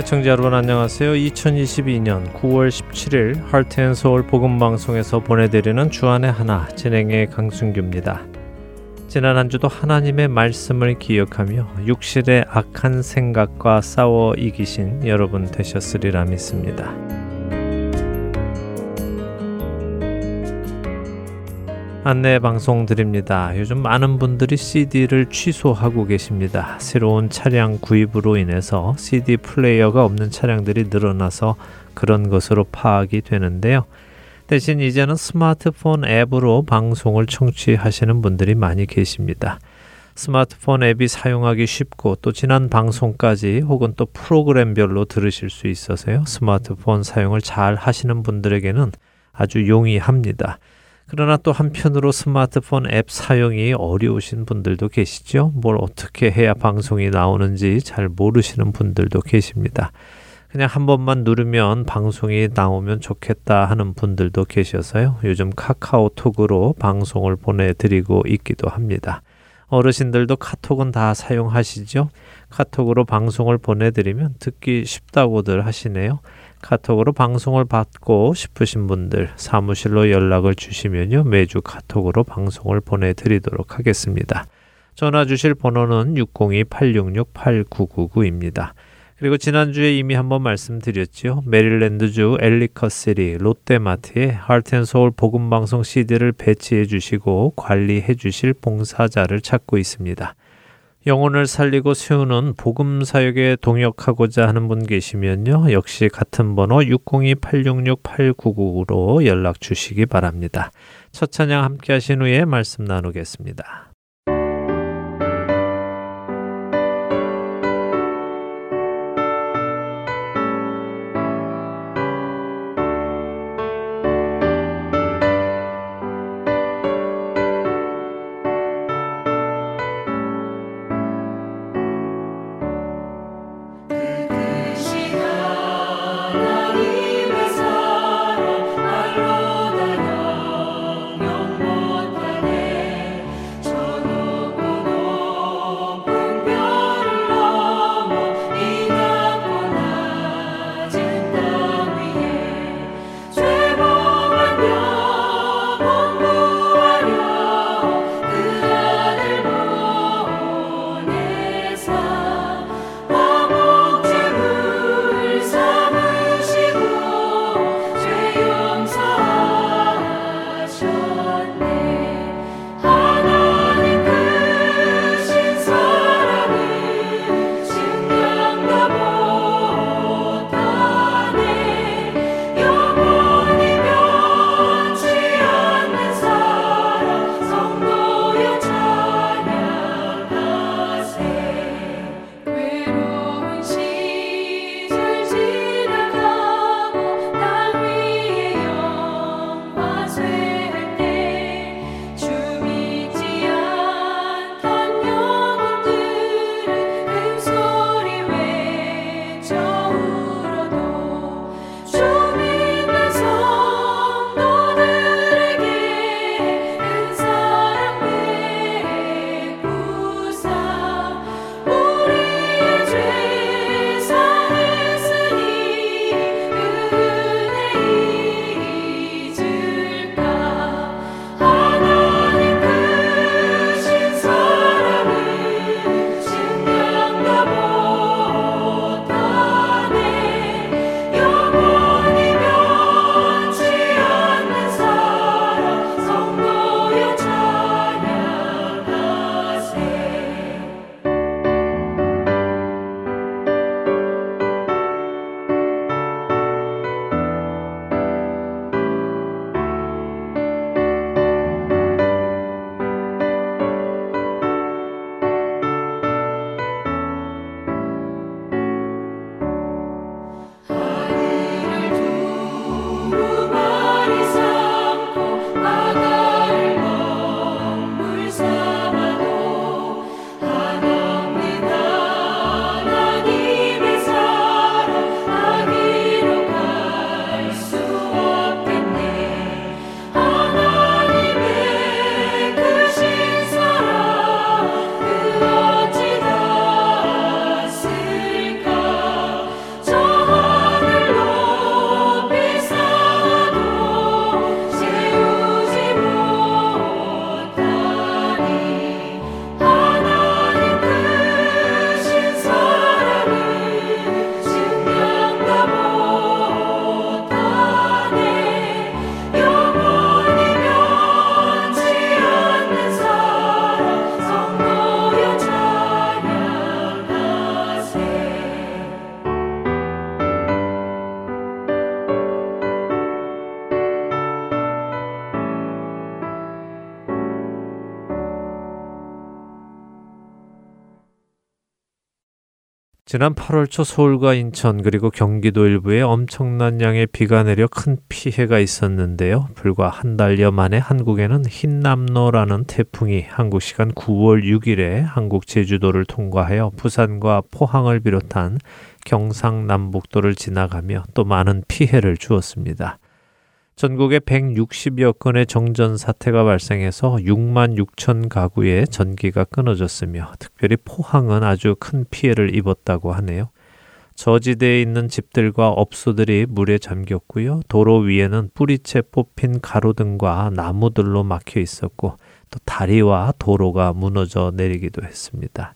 시청자 여러분 안녕하세요. 2022년 9월 17일 할트앤서울 복음방송에서 보내드리는 주안의 하나 진행의 강순규입니다. 지난 한 주도 하나님의 말씀을 기억하며 육실의 악한 생각과 싸워 이기신 여러분 되셨으리라 믿습니다. 안내 방송 드립니다. 요즘 많은 분들이 CD를 취소하고 계십니다. 새로운 차량 구입으로 인해서 CD 플레이어가 없는 차량들이 늘어나서 그런 것으로 파악이 되는데요. 대신 이제는 스마트폰 앱으로 방송을 청취하시는 분들이 많이 계십니다. 스마트폰 앱이 사용하기 쉽고 또 지난 방송까지 혹은 또 프로그램별로 들으실 수 있어서요. 스마트폰 사용을 잘 하시는 분들에게는 아주 용이합니다. 그러나 또 한편으로 스마트폰 앱 사용이 어려우신 분들도 계시죠. 뭘 어떻게 해야 방송이 나오는지 잘 모르시는 분들도 계십니다. 그냥 한 번만 누르면 방송이 나오면 좋겠다 하는 분들도 계셔서요. 요즘 카카오톡으로 방송을 보내드리고 있기도 합니다. 어르신들도 카톡은 다 사용하시죠? 카톡으로 방송을 보내드리면 듣기 쉽다고들 하시네요. 카톡으로 방송을 받고 싶으신 분들 사무실로 연락을 주시면요. 매주 카톡으로 방송을 보내드리도록 하겠습니다. 전화 주실 번호는 602-866-8999입니다. 그리고 지난주에 이미 한번 말씀드렸죠. 메릴랜드주 엘리커시리 롯데마트에 하트앤서울 복음방송 CD를 배치해 주시고 관리해 주실 봉사자를 찾고 있습니다. 영혼을 살리고 세우는 복음 사역에 동역하고자 하는 분 계시면요. 역시 같은 번호 602-866-8999로 연락 주시기 바랍니다. 첫 찬양 함께 하신 후에 말씀 나누겠습니다. 지난 8월 초 서울과 인천 그리고 경기도 일부에 엄청난 양의 비가 내려 큰 피해가 있었는데요. 불과 한 달여 만에 한국에는 흰남노라는 태풍이 한국 시간 9월 6일에 한국 제주도를 통과하여 부산과 포항을 비롯한 경상남북도를 지나가며 또 많은 피해를 주었습니다. 전국에 160여 건의 정전 사태가 발생해서 6만 6천 가구의 전기가 끊어졌으며 특별히 포항은 아주 큰 피해를 입었다고 하네요. 저지대에 있는 집들과 업소들이 물에 잠겼고요. 도로 위에는 뿌리채 뽑힌 가로등과 나무들로 막혀 있었고 또 다리와 도로가 무너져 내리기도 했습니다.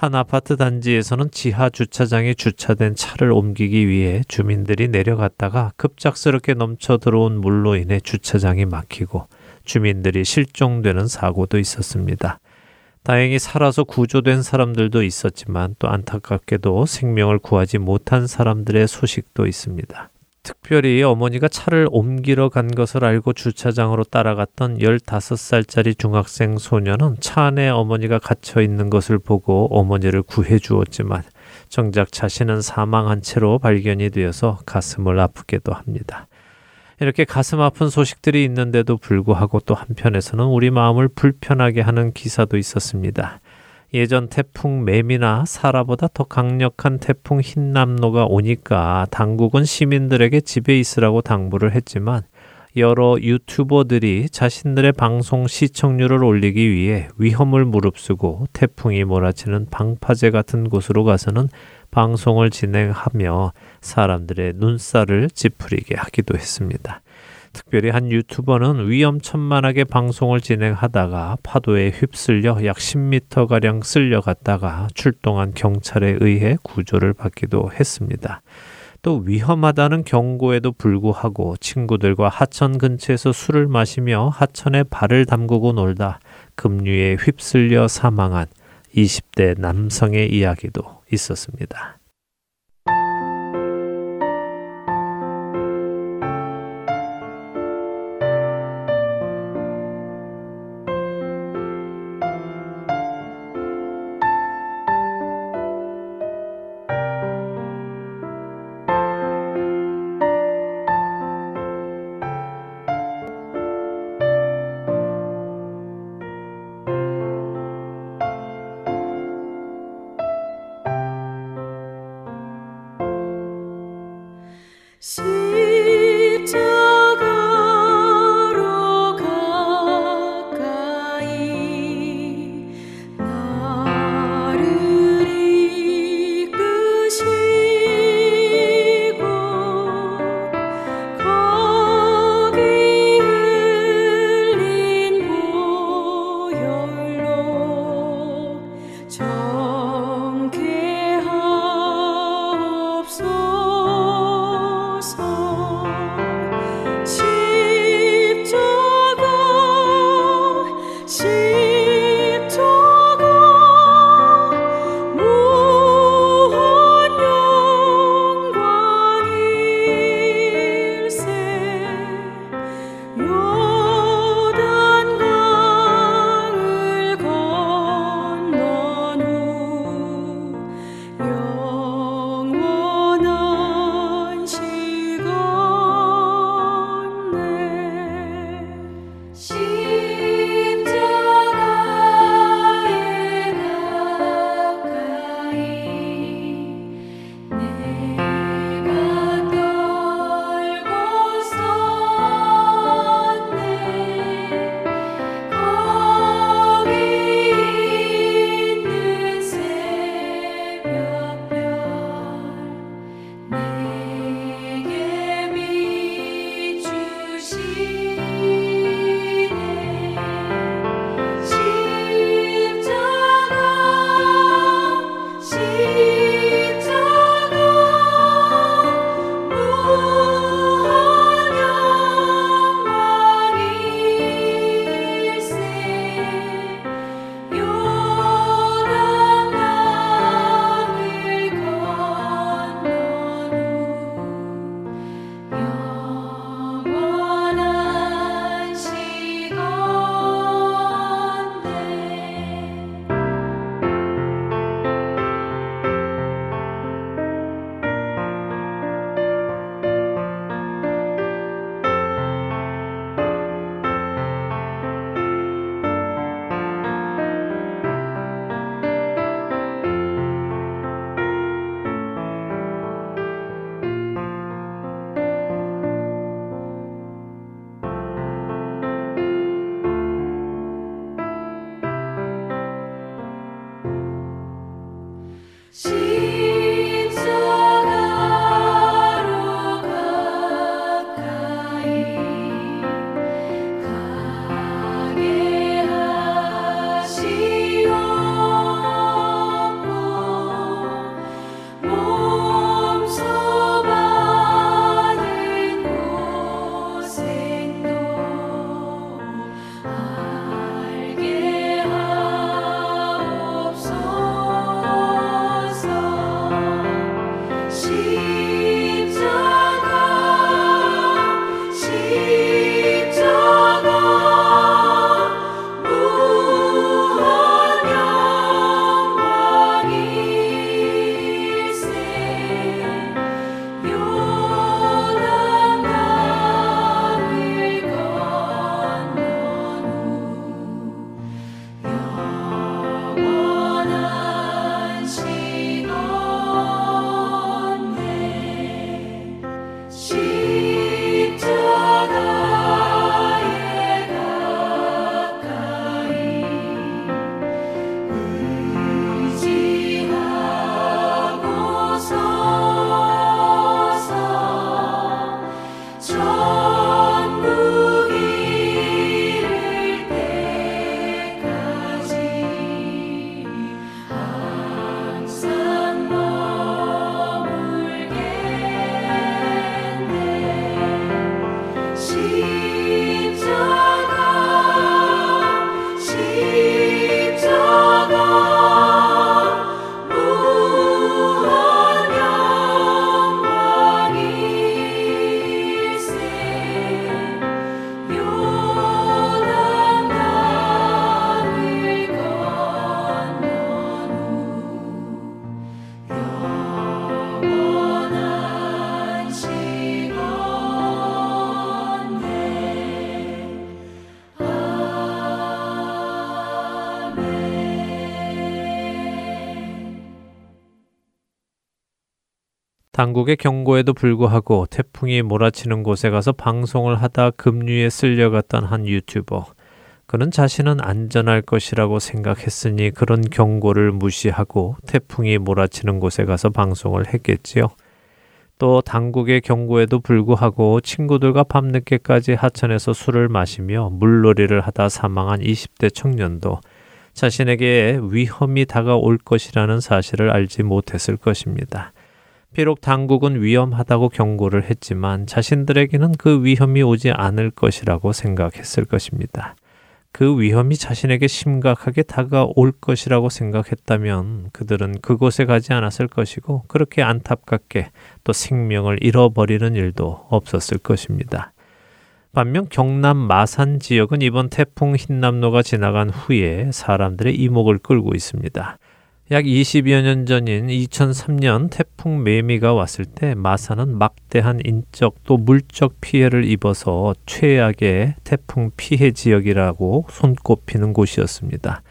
한 아파트 단지에서는 지하 주차장에 주차된 차를 옮기기 위해 주민들이 내려갔다가 급작스럽게 넘쳐 들어온 물로 인해 주차장이 막히고 주민들이 실종되는 사고도 있었습니다. 다행히 살아서 구조된 사람들도 있었지만 또 안타깝게도 생명을 구하지 못한 사람들의 소식도 있습니다. 특별히 어머니가 차를 옮기러 간 것을 알고 주차장으로 따라갔던 15살짜리 중학생 소녀는 차 안에 어머니가 갇혀 있는 것을 보고 어머니를 구해 주었지만 정작 자신은 사망한 채로 발견이 되어서 가슴을 아프게도 합니다. 이렇게 가슴 아픈 소식들이 있는데도 불구하고 또 한편에서는 우리 마음을 불편하게 하는 기사도 있었습니다. 예전 태풍 매미나 사라보다 더 강력한 태풍 흰남노가 오니까 당국은 시민들에게 집에 있으라고 당부를 했지만 여러 유튜버들이 자신들의 방송 시청률을 올리기 위해 위험을 무릅쓰고 태풍이 몰아치는 방파제 같은 곳으로 가서는 방송을 진행하며 사람들의 눈살을 찌푸리게 하기도 했습니다. 특별히 한 유튜버는 위험천만하게 방송을 진행하다가 파도에 휩쓸려 약 10m가량 쓸려갔다가 출동한 경찰에 의해 구조를 받기도 했습니다. 또 위험하다는 경고에도 불구하고 친구들과 하천 근처에서 술을 마시며 하천에 발을 담그고 놀다 급류에 휩쓸려 사망한 20대 남성의 이야기도 있었습니다. 당국의 경고에도 불구하고 태풍이 몰아치는 곳에 가서 방송을 하다 급류에 쓸려갔던 한 유튜버. 그는 자신은 안전할 것이라고 생각했으니 그런 경고를 무시하고 태풍이 몰아치는 곳에 가서 방송을 했겠지요. 또 당국의 경고에도 불구하고 친구들과 밤늦게까지 하천에서 술을 마시며 물놀이를 하다 사망한 20대 청년도 자신에게 위험이 다가올 것이라는 사실을 알지 못했을 것입니다. 비록 당국은 위험하다고 경고를 했지만 자신들에게는 그 위험이 오지 않을 것이라고 생각했을 것입니다. 그 위험이 자신에게 심각하게 다가올 것이라고 생각했다면 그들은 그곳에 가지 않았을 것이고 그렇게 안타깝게 또 생명을 잃어버리는 일도 없었을 것입니다. 반면 경남 마산 지역은 이번 태풍 흰남노가 지나간 후에 사람들의 이목을 끌고 있습니다. 약 20여 년 전인 2003년 태풍 매미가 왔을 때 마산은 막대한 인적 또 물적 피해를 입어서 최악의 태풍 피해 지역이라고 손꼽히는 곳이었습니다.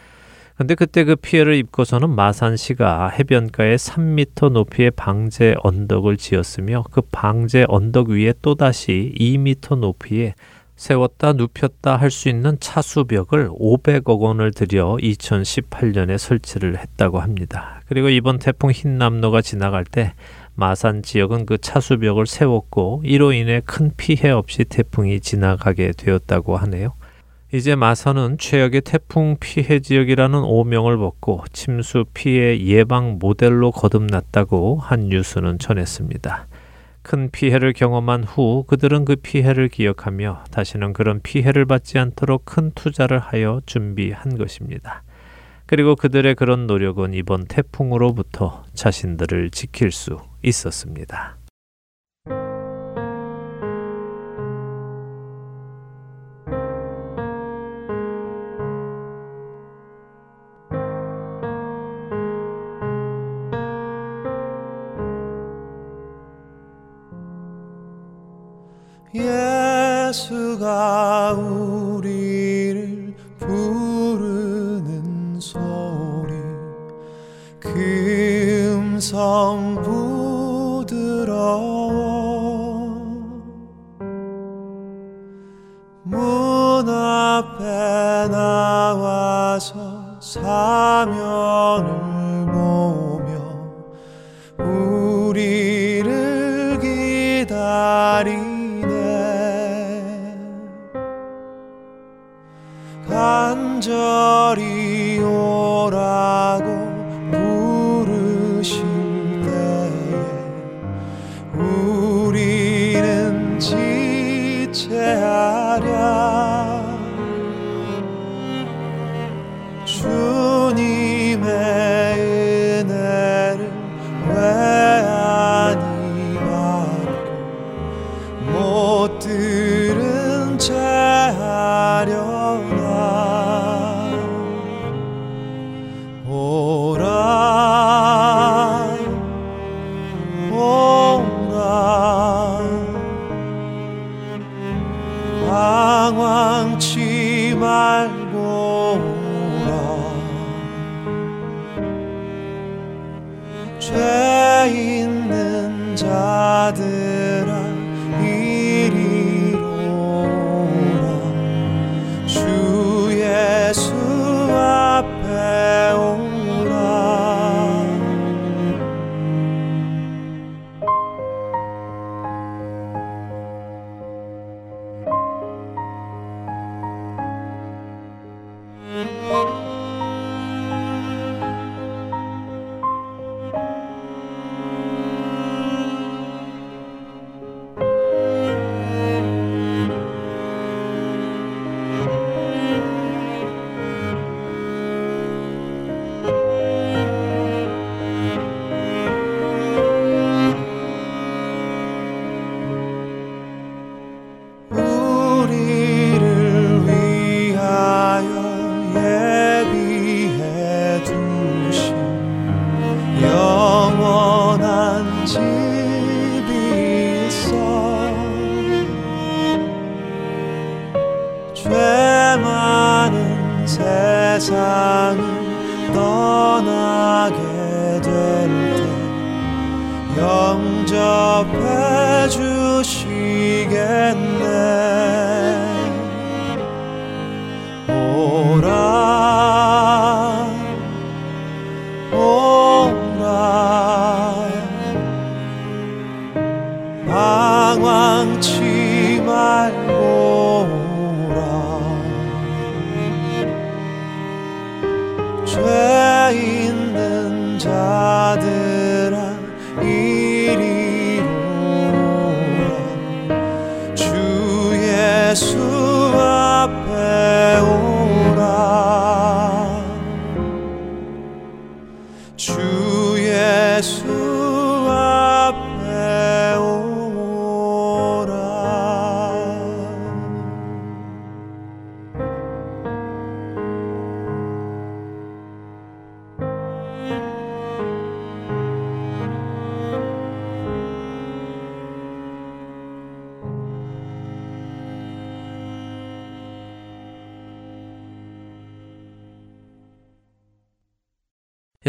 근데 그때 그 피해를 입고서는 마산시가 해변가에 3미터 높이의 방제 언덕을 지었으며 그 방제 언덕 위에 또다시 2미터 높이의 세웠다 눕혔다 할 수 있는 차수벽을 500억 원을 들여 2018년에 설치를 했다고 합니다. 그리고 이번 태풍 흰남노가 지나갈 때 마산 지역은 그 차수벽을 세웠고 이로 인해 큰 피해 없이 태풍이 지나가게 되었다고 하네요. 이제 마산은 최악의 태풍 피해 지역이라는 오명을 벗고 침수 피해 예방 모델로 거듭났다고 한 뉴스는 전했습니다. 큰 피해를 경험한 후 그들은 그 피해를 기억하며 다시는 그런 피해를 받지 않도록 큰 투자를 하여 준비한 것입니다. 그리고 그들의 그런 노력은 이번 태풍으로부터 자신들을 지킬 수 있었습니다.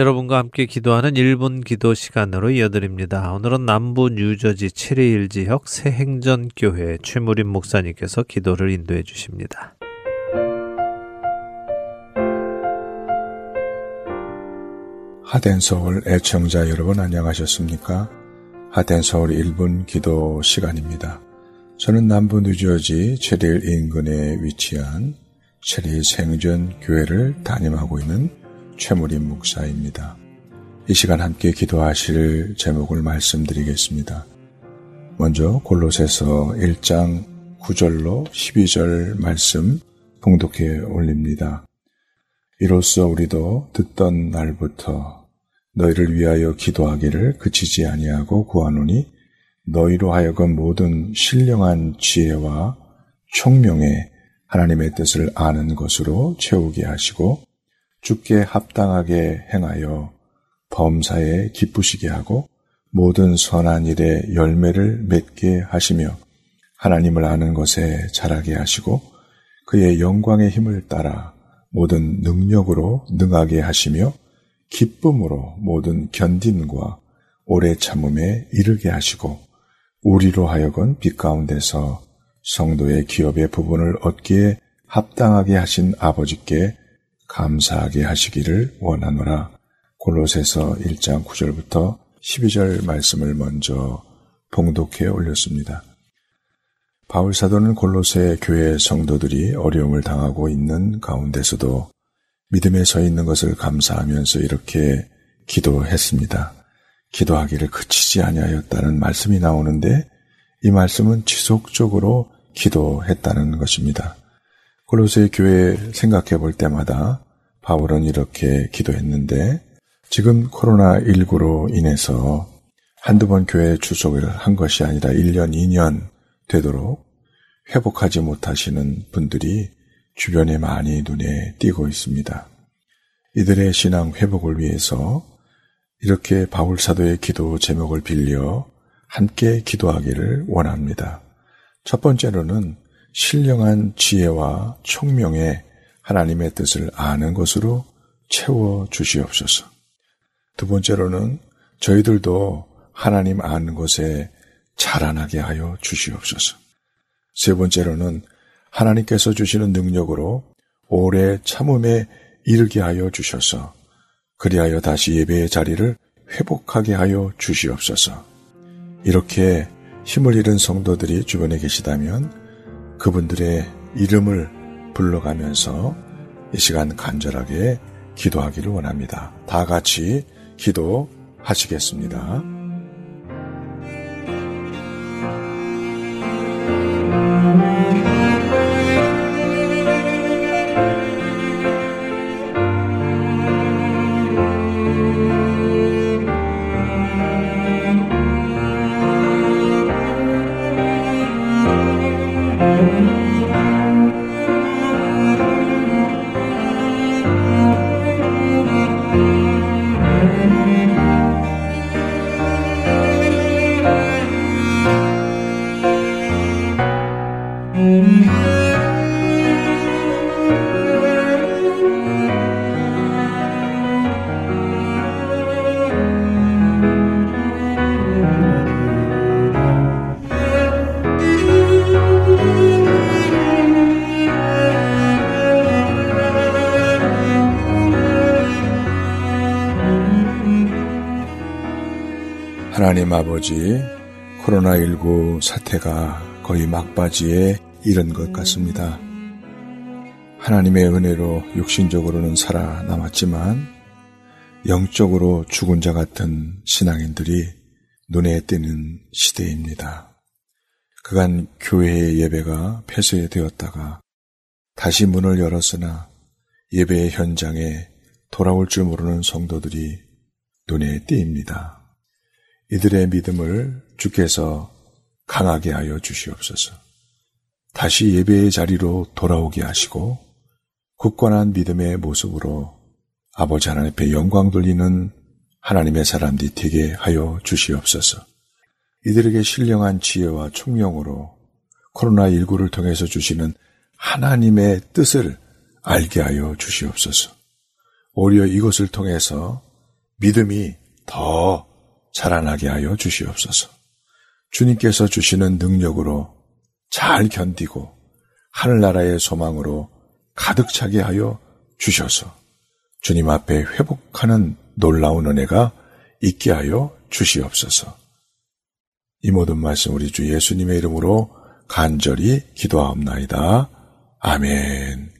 여러분과 함께 기도하는 1분 기도 시간으로 이어드립니다. 오늘은 남부 뉴저지 7일 지역 새행전교회 최무림 목사님께서 기도를 인도해 주십니다. 하덴 서울 애청자 여러분 안녕하셨습니까? 하덴 서울 1분 기도 시간입니다. 저는 남부 뉴저지 체릴 인근에 위치한 체릴 생전 교회를 담임하고 있는 최무림 목사입니다. 이 시간 함께 기도하실 제목을 말씀드리겠습니다. 먼저 골로새서 1장 9절로 12절 말씀 봉독해 올립니다. 이로써 우리도 듣던 날부터 너희를 위하여 기도하기를 그치지 아니하고 구하노니 너희로 하여금 모든 신령한 지혜와 총명에 하나님의 뜻을 아는 것으로 채우게 하시고 주께 합당하게 행하여 범사에 기쁘시게 하고 모든 선한 일에 열매를 맺게 하시며 하나님을 아는 것에 자라게 하시고 그의 영광의 힘을 따라 모든 능력으로 능하게 하시며 기쁨으로 모든 견딘과 오래 참음에 이르게 하시고 우리로 하여금 빛 가운데서 성도의 기업의 부분을 얻기에 합당하게 하신 아버지께 감사하게 하시기를 원하노라. 골로새서 1장 9절부터 12절 말씀을 먼저 봉독해 올렸습니다. 바울 사도는 골로새 교회 성도들이 어려움을 당하고 있는 가운데서도 믿음에 서 있는 것을 감사하면서 이렇게 기도했습니다. 기도하기를 그치지 아니하였다는 말씀이 나오는데 이 말씀은 지속적으로 기도했다는 것입니다. 골로새 교회 생각해 볼 때마다 바울은 이렇게 기도했는데 지금 코로나19로 인해서 한두 번 교회에 출석을 한 것이 아니라 1년, 2년 되도록 회복하지 못하시는 분들이 주변에 많이 눈에 띄고 있습니다. 이들의 신앙 회복을 위해서 이렇게 바울 사도의 기도 제목을 빌려 함께 기도하기를 원합니다. 첫 번째로는 신령한 지혜와 총명에 하나님의 뜻을 아는 것으로 채워 주시옵소서. 두 번째로는 저희들도 하나님 아는 곳에 자라나게 하여 주시옵소서. 세 번째로는 하나님께서 주시는 능력으로 오래 참음에 이르게 하여 주셔서 그리하여 다시 예배의 자리를 회복하게 하여 주시옵소서. 이렇게 힘을 잃은 성도들이 주변에 계시다면 그분들의 이름을 불러가면서 이 시간 간절하게 기도하기를 원합니다. 다 같이 기도하시겠습니다. 하나님 아버지, 코로나19 사태가 거의 막바지에 이른 것 같습니다. 하나님의 은혜로 육신적으로는 살아남았지만 영적으로 죽은 자 같은 신앙인들이 눈에 띄는 시대입니다. 그간 교회의 예배가 폐쇄되었다가 다시 문을 열었으나 예배의 현장에 돌아올 줄 모르는 성도들이 눈에 띄입니다. 이들의 믿음을 주께서 강하게 하여 주시옵소서. 다시 예배의 자리로 돌아오게 하시고 굳건한 믿음의 모습으로 아버지 하나님 앞에 영광 돌리는 하나님의 사람들이 되게 하여 주시옵소서. 이들에게 신령한 지혜와 총명으로 코로나19를 통해서 주시는 하나님의 뜻을 알게 하여 주시옵소서. 오히려 이것을 통해서 믿음이 더 자라나게 하여 주시옵소서. 주님께서 주시는 능력으로 잘 견디고 하늘나라의 소망으로 가득 차게 하여 주셔서 주님 앞에 회복하는 놀라운 은혜가 있게 하여 주시옵소서. 이 모든 말씀 우리 주 예수님의 이름으로 간절히 기도하옵나이다. 아멘.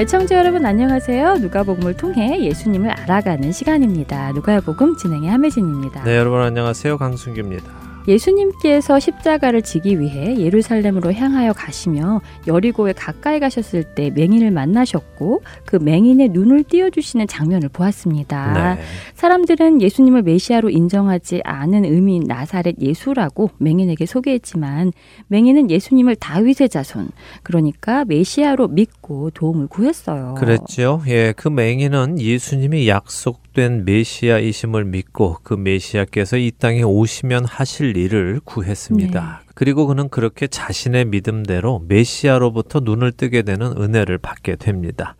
애청자 여러분 안녕하세요. 누가복음을 통해 예수님을 알아가는 시간입니다. 누가복음 진행의 함혜진입니다. 네, 여러분 안녕하세요. 강순규입니다. 예수님께서 십자가를 지기 위해 예루살렘으로 향하여 가시며 여리고에 가까이 가셨을 때 맹인을 만나셨고 그 맹인의 눈을 띄워주시는 장면을 보았습니다. 네. 사람들은 예수님을 메시아로 인정하지 않은 의미인 나사렛 예수라고 맹인에게 소개했지만 맹인은 예수님을 다윗의 자손 그러니까 메시아로 믿고 도움을 구했어요. 그랬죠. 예, 그 맹인은 예수님이 약속 약속된 메시아이심을 믿고 그 메시아께서 이 땅에 오시면 하실 일을 구했습니다. 네. 그리고 그는 그렇게 자신의 믿음대로 메시아로부터 눈을 뜨게 되는 은혜를 받게 됩니다.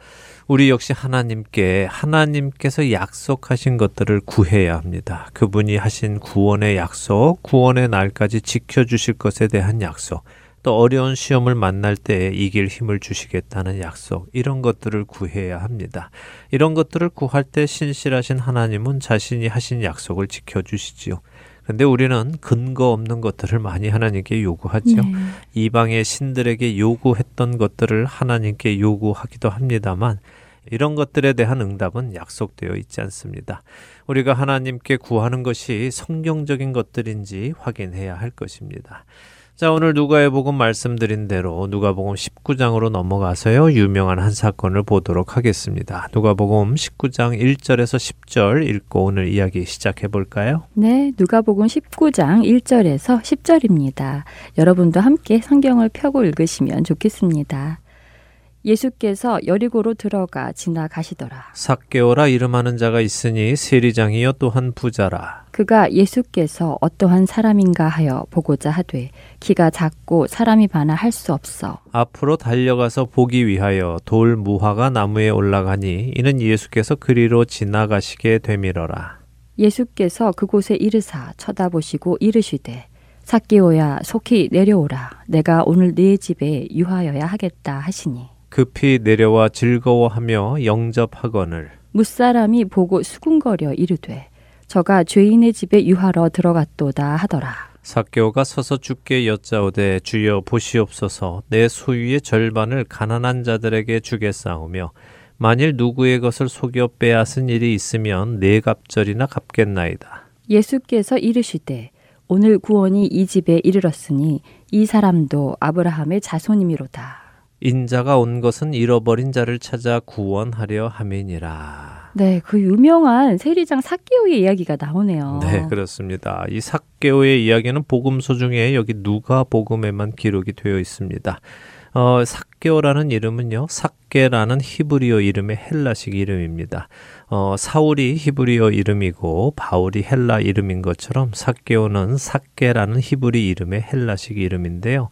우리 역시 하나님께 하나님께서 약속하신 것들을 구해야 합니다. 그분이 하신 구원의 약속, 구원의 날까지 지켜주실 것에 대한 약속, 또 어려운 시험을 만날 때 이길 힘을 주시겠다는 약속, 이런 것들을 구해야 합니다. 이런 것들을 구할 때 신실하신 하나님은 자신이 하신 약속을 지켜주시지요. 근데 우리는 근거 없는 것들을 많이 하나님께 요구하죠. 네. 이방의 신들에게 요구했던 것들을 하나님께 요구하기도 합니다만 이런 것들에 대한 응답은 약속되어 있지 않습니다. 우리가 하나님께 구하는 것이 성경적인 것들인지 확인해야 할 것입니다. 자, 오늘 누가의 복음 말씀드린 대로 누가복음 19장으로 넘어가서요. 유명한 한 사건을 보도록 하겠습니다. 누가복음 19장 1절에서 10절 읽고 오늘 이야기 시작해 볼까요? 네, 누가복음 19장 1절에서 10절입니다. 여러분도 함께 성경을 펴고 읽으시면 좋겠습니다. 예수께서 여리고로 들어가 지나가시더라. 삭개오라 이름하는 자가 있으니 세리장이여 또한 부자라. 그가 예수께서 어떠한 사람인가 하여 보고자 하되 키가 작고 사람이 많아 할 수 없어. 앞으로 달려가서 보기 위하여 돌 무화과 나무에 올라가니 이는 예수께서 그리로 지나가시게 되밀어라. 예수께서 그곳에 이르사 쳐다보시고 이르시되 삭개오야 속히 내려오라 내가 오늘 네 집에 유하여야 하겠다 하시니 급히 내려와 즐거워하며 영접하거늘 무사람이 보고 수군거려 이르되 저가 죄인의 집에 유하러 들어갔도다 하더라. 사개오가 서서 주께 여짜오되 주여 보시옵소서 내 소유의 절반을 가난한 자들에게 주겠사오며 만일 누구의 것을 속여 빼앗은 일이 있으면 네 갑절이나 갚겠나이다. 예수께서 이르시되 오늘 구원이 이 집에 이르렀으니 이 사람도 아브라함의 자손이미로다. 인자가 온 것은 잃어버린 자를 찾아 구원하려 함이니라. 네, 그 유명한 세리장 사개오의 이야기가 나오네요. 네, 그렇습니다. 이 사개오의 이야기는 복음서 중에 여기 누가 복음에만 기록이 되어 있습니다. 어, 사개오라는 이름은요, 사개라는 히브리어 이름의 헬라식 이름입니다. 어, 사울이 히브리어 이름이고 바울이 헬라 이름인 것처럼 사개오는 사개라는 히브리 이름의 헬라식 이름인데요.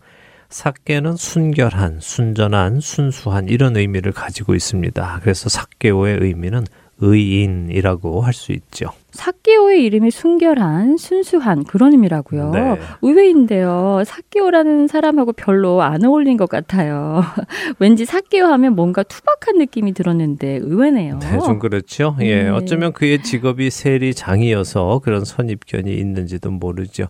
삭개는 순결한, 순전한, 순수한 이런 의미를 가지고 있습니다. 그래서 삭개오의 의미는 의인이라고 할 수 있죠. 사케오의 이름이 순결한, 순수한 그런 의미라고요. 네. 의외인데요. 사케오라는 사람하고 별로 안 어울린 것 같아요. 왠지 사케오 하면 뭔가 투박한 느낌이 들었는데 의외네요. 네, 좀 그렇죠. 예, 네. 어쩌면 그의 직업이 세리장이어서 그런 선입견이 있는지도 모르죠.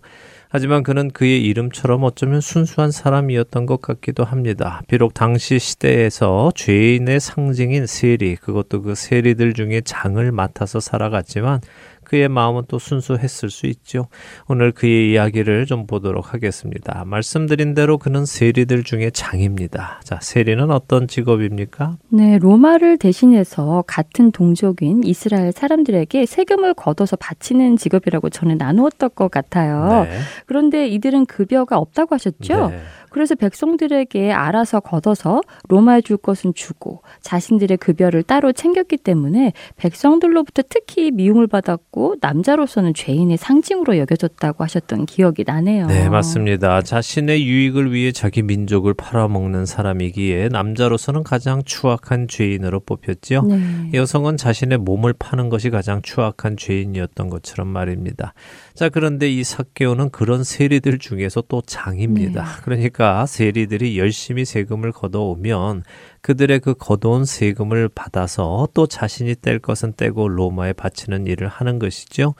하지만 그는 그의 이름처럼 어쩌면 순수한 사람이었던 것 같기도 합니다. 비록 당시 시대에서 죄인의 상징인 세리, 그것도 그 세리들 중에 장을 맡아서 살아갔지만 그의 마음은 또 순수했을 수 있죠. 오늘 그의 이야기를 좀 보도록 하겠습니다. 말씀드린 대로 그는 세리들 중에 장입니다. 자, 세리는 어떤 직업입니까? 네, 로마를 대신해서 같은 동족인 이스라엘 사람들에게 세금을 걷어서 바치는 직업이라고 저는 나누었던 것 같아요. 네. 그런데 이들은 급여가 없다고 하셨죠? 네. 그래서 백성들에게 알아서 걷어서 로마에 줄 것은 주고 자신들의 급여를 따로 챙겼기 때문에 백성들로부터 특히 미움을 받았고 남자로서는 죄인의 상징으로 여겨졌다고 하셨던 기억이 나네요. 네, 맞습니다. 자신의 유익을 위해 자기 민족을 팔아먹는 사람이기에 남자로서는 가장 추악한 죄인으로 뽑혔지요. 네. 여성은 자신의 몸을 파는 것이 가장 추악한 죄인이었던 것처럼 말입니다. 자, 그런데 이 사케오는 그런 세리들 중에서 또 장입니다. 네. 그러니까 세리들이 열심히 세금을 걷어오면 그들의 그 걷어온 세금을 받아서 또 자신이 뗄 것은 떼고 로마에 바치는 일을 하는 것이죠.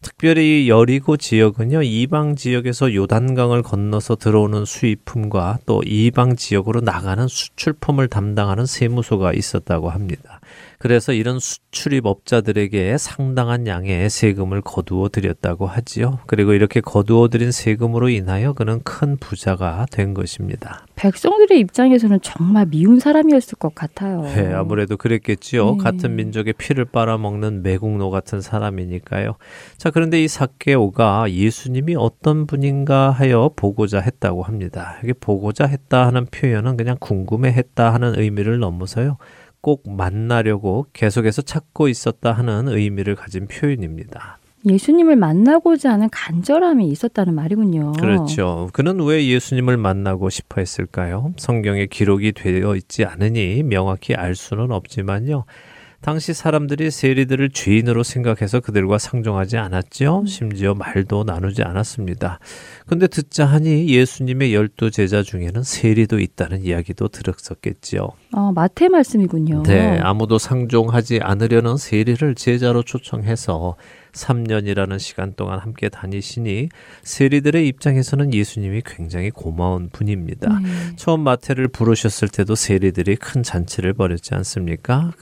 특별히 여리고 지역은요, 이방 지역에서 요단강을 건너서 들어오는 수입품과 또 이방 지역으로 나가는 수출품을 담당하는 세무소가 있었다고 합니다. 그래서 이런 수출입업자들에게 상당한 양의 세금을 거두어 드렸다고 하지요. 그리고 이렇게 거두어 드린 세금으로 인하여 그는 큰 부자가 된 것입니다. 백성들의 입장에서는 정말 미운 사람이었을 것 같아요. 네, 아무래도 그랬겠지요. 네. 같은 민족의 피를 빨아먹는 매국노 같은 사람이니까요. 자, 그런데 이 사케오가 예수님이 어떤 분인가 하여 보고자 했다고 합니다. 이게 보고자 했다 하는 표현은 그냥 궁금해 했다 하는 의미를 넘어서요. 꼭 만나려고 계속해서 찾고 있었다 하는 의미를 가진 표현입니다. 예수님을 만나고자 하는 간절함이 있었다는 말이군요. 그렇죠. 그는 왜 예수님을 만나고 싶어 했을까요? 성경에 기록이 되어 있지 않으니 명확히 알 수는 없지만요. 당시 사람들이 세리들을 죄인으로 생각해서 그들과 상종하지 않았죠. 심지어 말도 나누지 않았습니다. 근데 듣자 하니 예수님의 열두 제자 중에는 세리도 있다는 이야기도 들었었겠지요. 어, 마태 말씀이군요. 네, 아무도 상종하지 않으려는 세리를 제자로 초청해서 3년이라는 시간 동안 함께 다니시니 세리들의 입장에서는 예수님이 굉장히 고마운 분입니다. 네. 처음 마태를 부르셨을 때도 세리들이 큰 잔치를 벌였지 않습니까?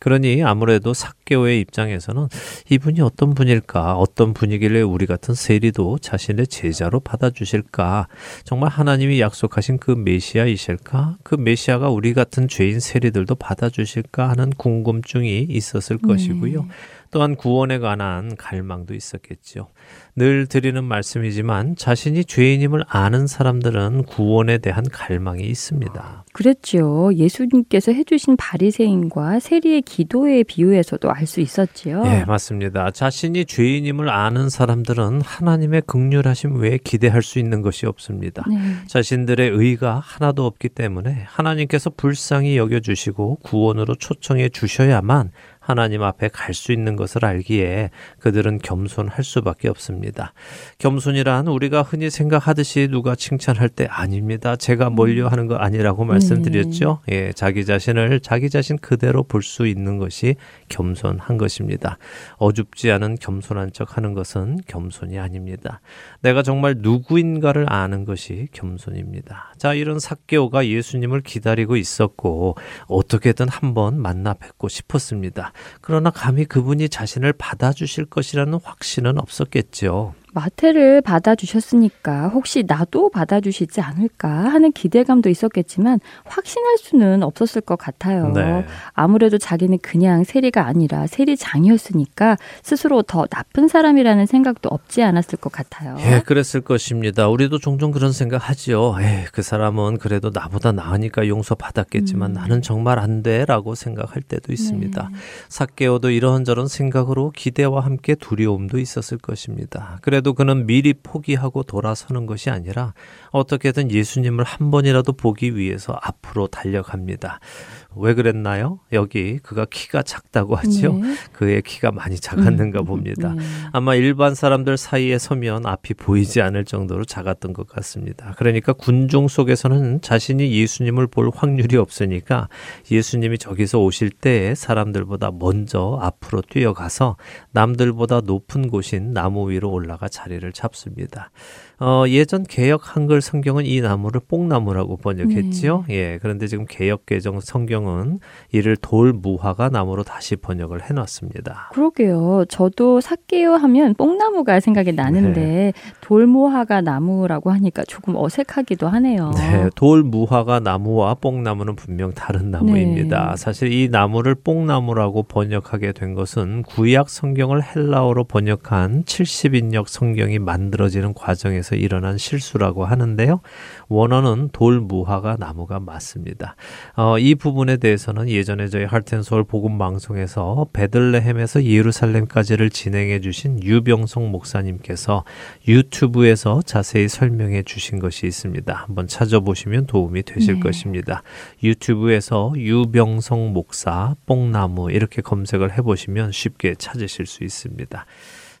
그러니 아무래도 사개오의 입장에서는 이분이 어떤 분일까, 어떤 분이길래 우리 같은 세리도 자신의 제자로 받아주실까, 정말 하나님이 약속하신 그 메시아이실까, 그 메시아가 우리 같은 죄인 세리들도 받아주실까 하는 궁금증이 있었을 것이고요. 네. 또한 구원에 관한 갈망도 있었겠죠. 늘 드리는 말씀이지만 자신이 죄인임을 아는 사람들은 구원에 대한 갈망이 있습니다. 그랬죠. 예수님께서 해주신 바리새인과 세리의 기도의 비유에서도 알 수 있었지요. 예, 맞습니다. 자신이 죄인임을 아는 사람들은 하나님의 극률하심 외에 기대할 수 있는 것이 없습니다. 네. 자신들의 의가 하나도 없기 때문에 하나님께서 불쌍히 여겨주시고 구원으로 초청해 주셔야만 하나님 앞에 갈 수 있는 것을 알기에 그들은 겸손할 수밖에 없습니다. 겸손이란 우리가 흔히 생각하듯이 누가 칭찬할 때 아닙니다. 제가 멀려 하는 거 아니라고 말씀드렸죠. 예, 자기 자신을 자기 자신 그대로 볼 수 있는 것이 겸손한 것입니다. 어줍지 않은 겸손한 척 하는 것은 겸손이 아닙니다. 내가 정말 누구인가를 아는 것이 겸손입니다. 자, 이런 사개오가 예수님을 기다리고 있었고 어떻게든 한번 만나 뵙고 싶었습니다. 그러나 감히 그분이 자신을 받아주실 것이라는 확신은 없었겠죠. 마태를 받아주셨으니까 혹시 나도 받아주시지 않을까 하는 기대감도 있었겠지만 확신할 수는 없었을 것 같아요. 네. 아무래도 자기는 그냥 세리가 아니라 세리장이었으니까 스스로 더 나쁜 사람이라는 생각도 없지 않았을 것 같아요. 예, 그랬을 것입니다. 우리도 종종 그런 생각 하지요. 에이, 그 사람은 그래도 나보다 나으니까 용서 받았겠지만 음. 나는 정말 안 돼. 라고 생각할 때도 있습니다. 네. 사개오도 이런저런 생각으로 기대와 함께 두려움도 있었을 것입니다. 그래도 그래도 그는 미리 포기하고 돌아서는 것이 아니라 어떻게든 예수님을 한 번이라도 보기 위해서 앞으로 달려갑니다. 왜 그랬나요? 여기 그가 키가 작다고 하죠. 네. 그의 키가 많이 작았는가 음, 봅니다. 네. 아마 일반 사람들 사이에 서면 앞이 보이지 않을 정도로 작았던 것 같습니다. 그러니까 군중 속에서는 자신이 예수님을 볼 확률이 없으니까 예수님이 저기서 오실 때 사람들보다 먼저 앞으로 뛰어가서 남들보다 높은 곳인 나무 위로 올라가 자리를 잡습니다. 어, 예전 개혁 한글 성경은 이 나무를 뽕나무라고 번역했지요. 네. 예. 그런데 지금 개혁 개정 성경은 이를 돌무화과 나무로 다시 번역을 해놨습니다. 그러게요. 저도 삭개요 하면 뽕나무가 생각이 나는데 네. 돌무화과 나무라고 하니까 조금 어색하기도 하네요. 네. 돌무화과 나무와 뽕나무는 분명 다른 나무입니다. 네. 사실 이 나무를 뽕나무라고 번역하게 된 것은 구약 성경을 헬라어로 번역한 70인역 성경이 만들어지는 과정에서 과정에서 일어난 실수라고 하는데요. 원어는 돌무화가 나무가 맞습니다. 어, 이 부분에 대해서는 예전에 저희 할텐서울 복음 방송에서 베들레헴에서 예루살렘까지를 진행해 주신 유병성 목사님께서 유튜브에서 자세히 설명해 주신 것이 있습니다. 한번 찾아보시면 도움이 되실 네. 것입니다. 유튜브에서 유병성 목사 뽕나무 이렇게 검색을 해 보시면 쉽게 찾으실 수 있습니다.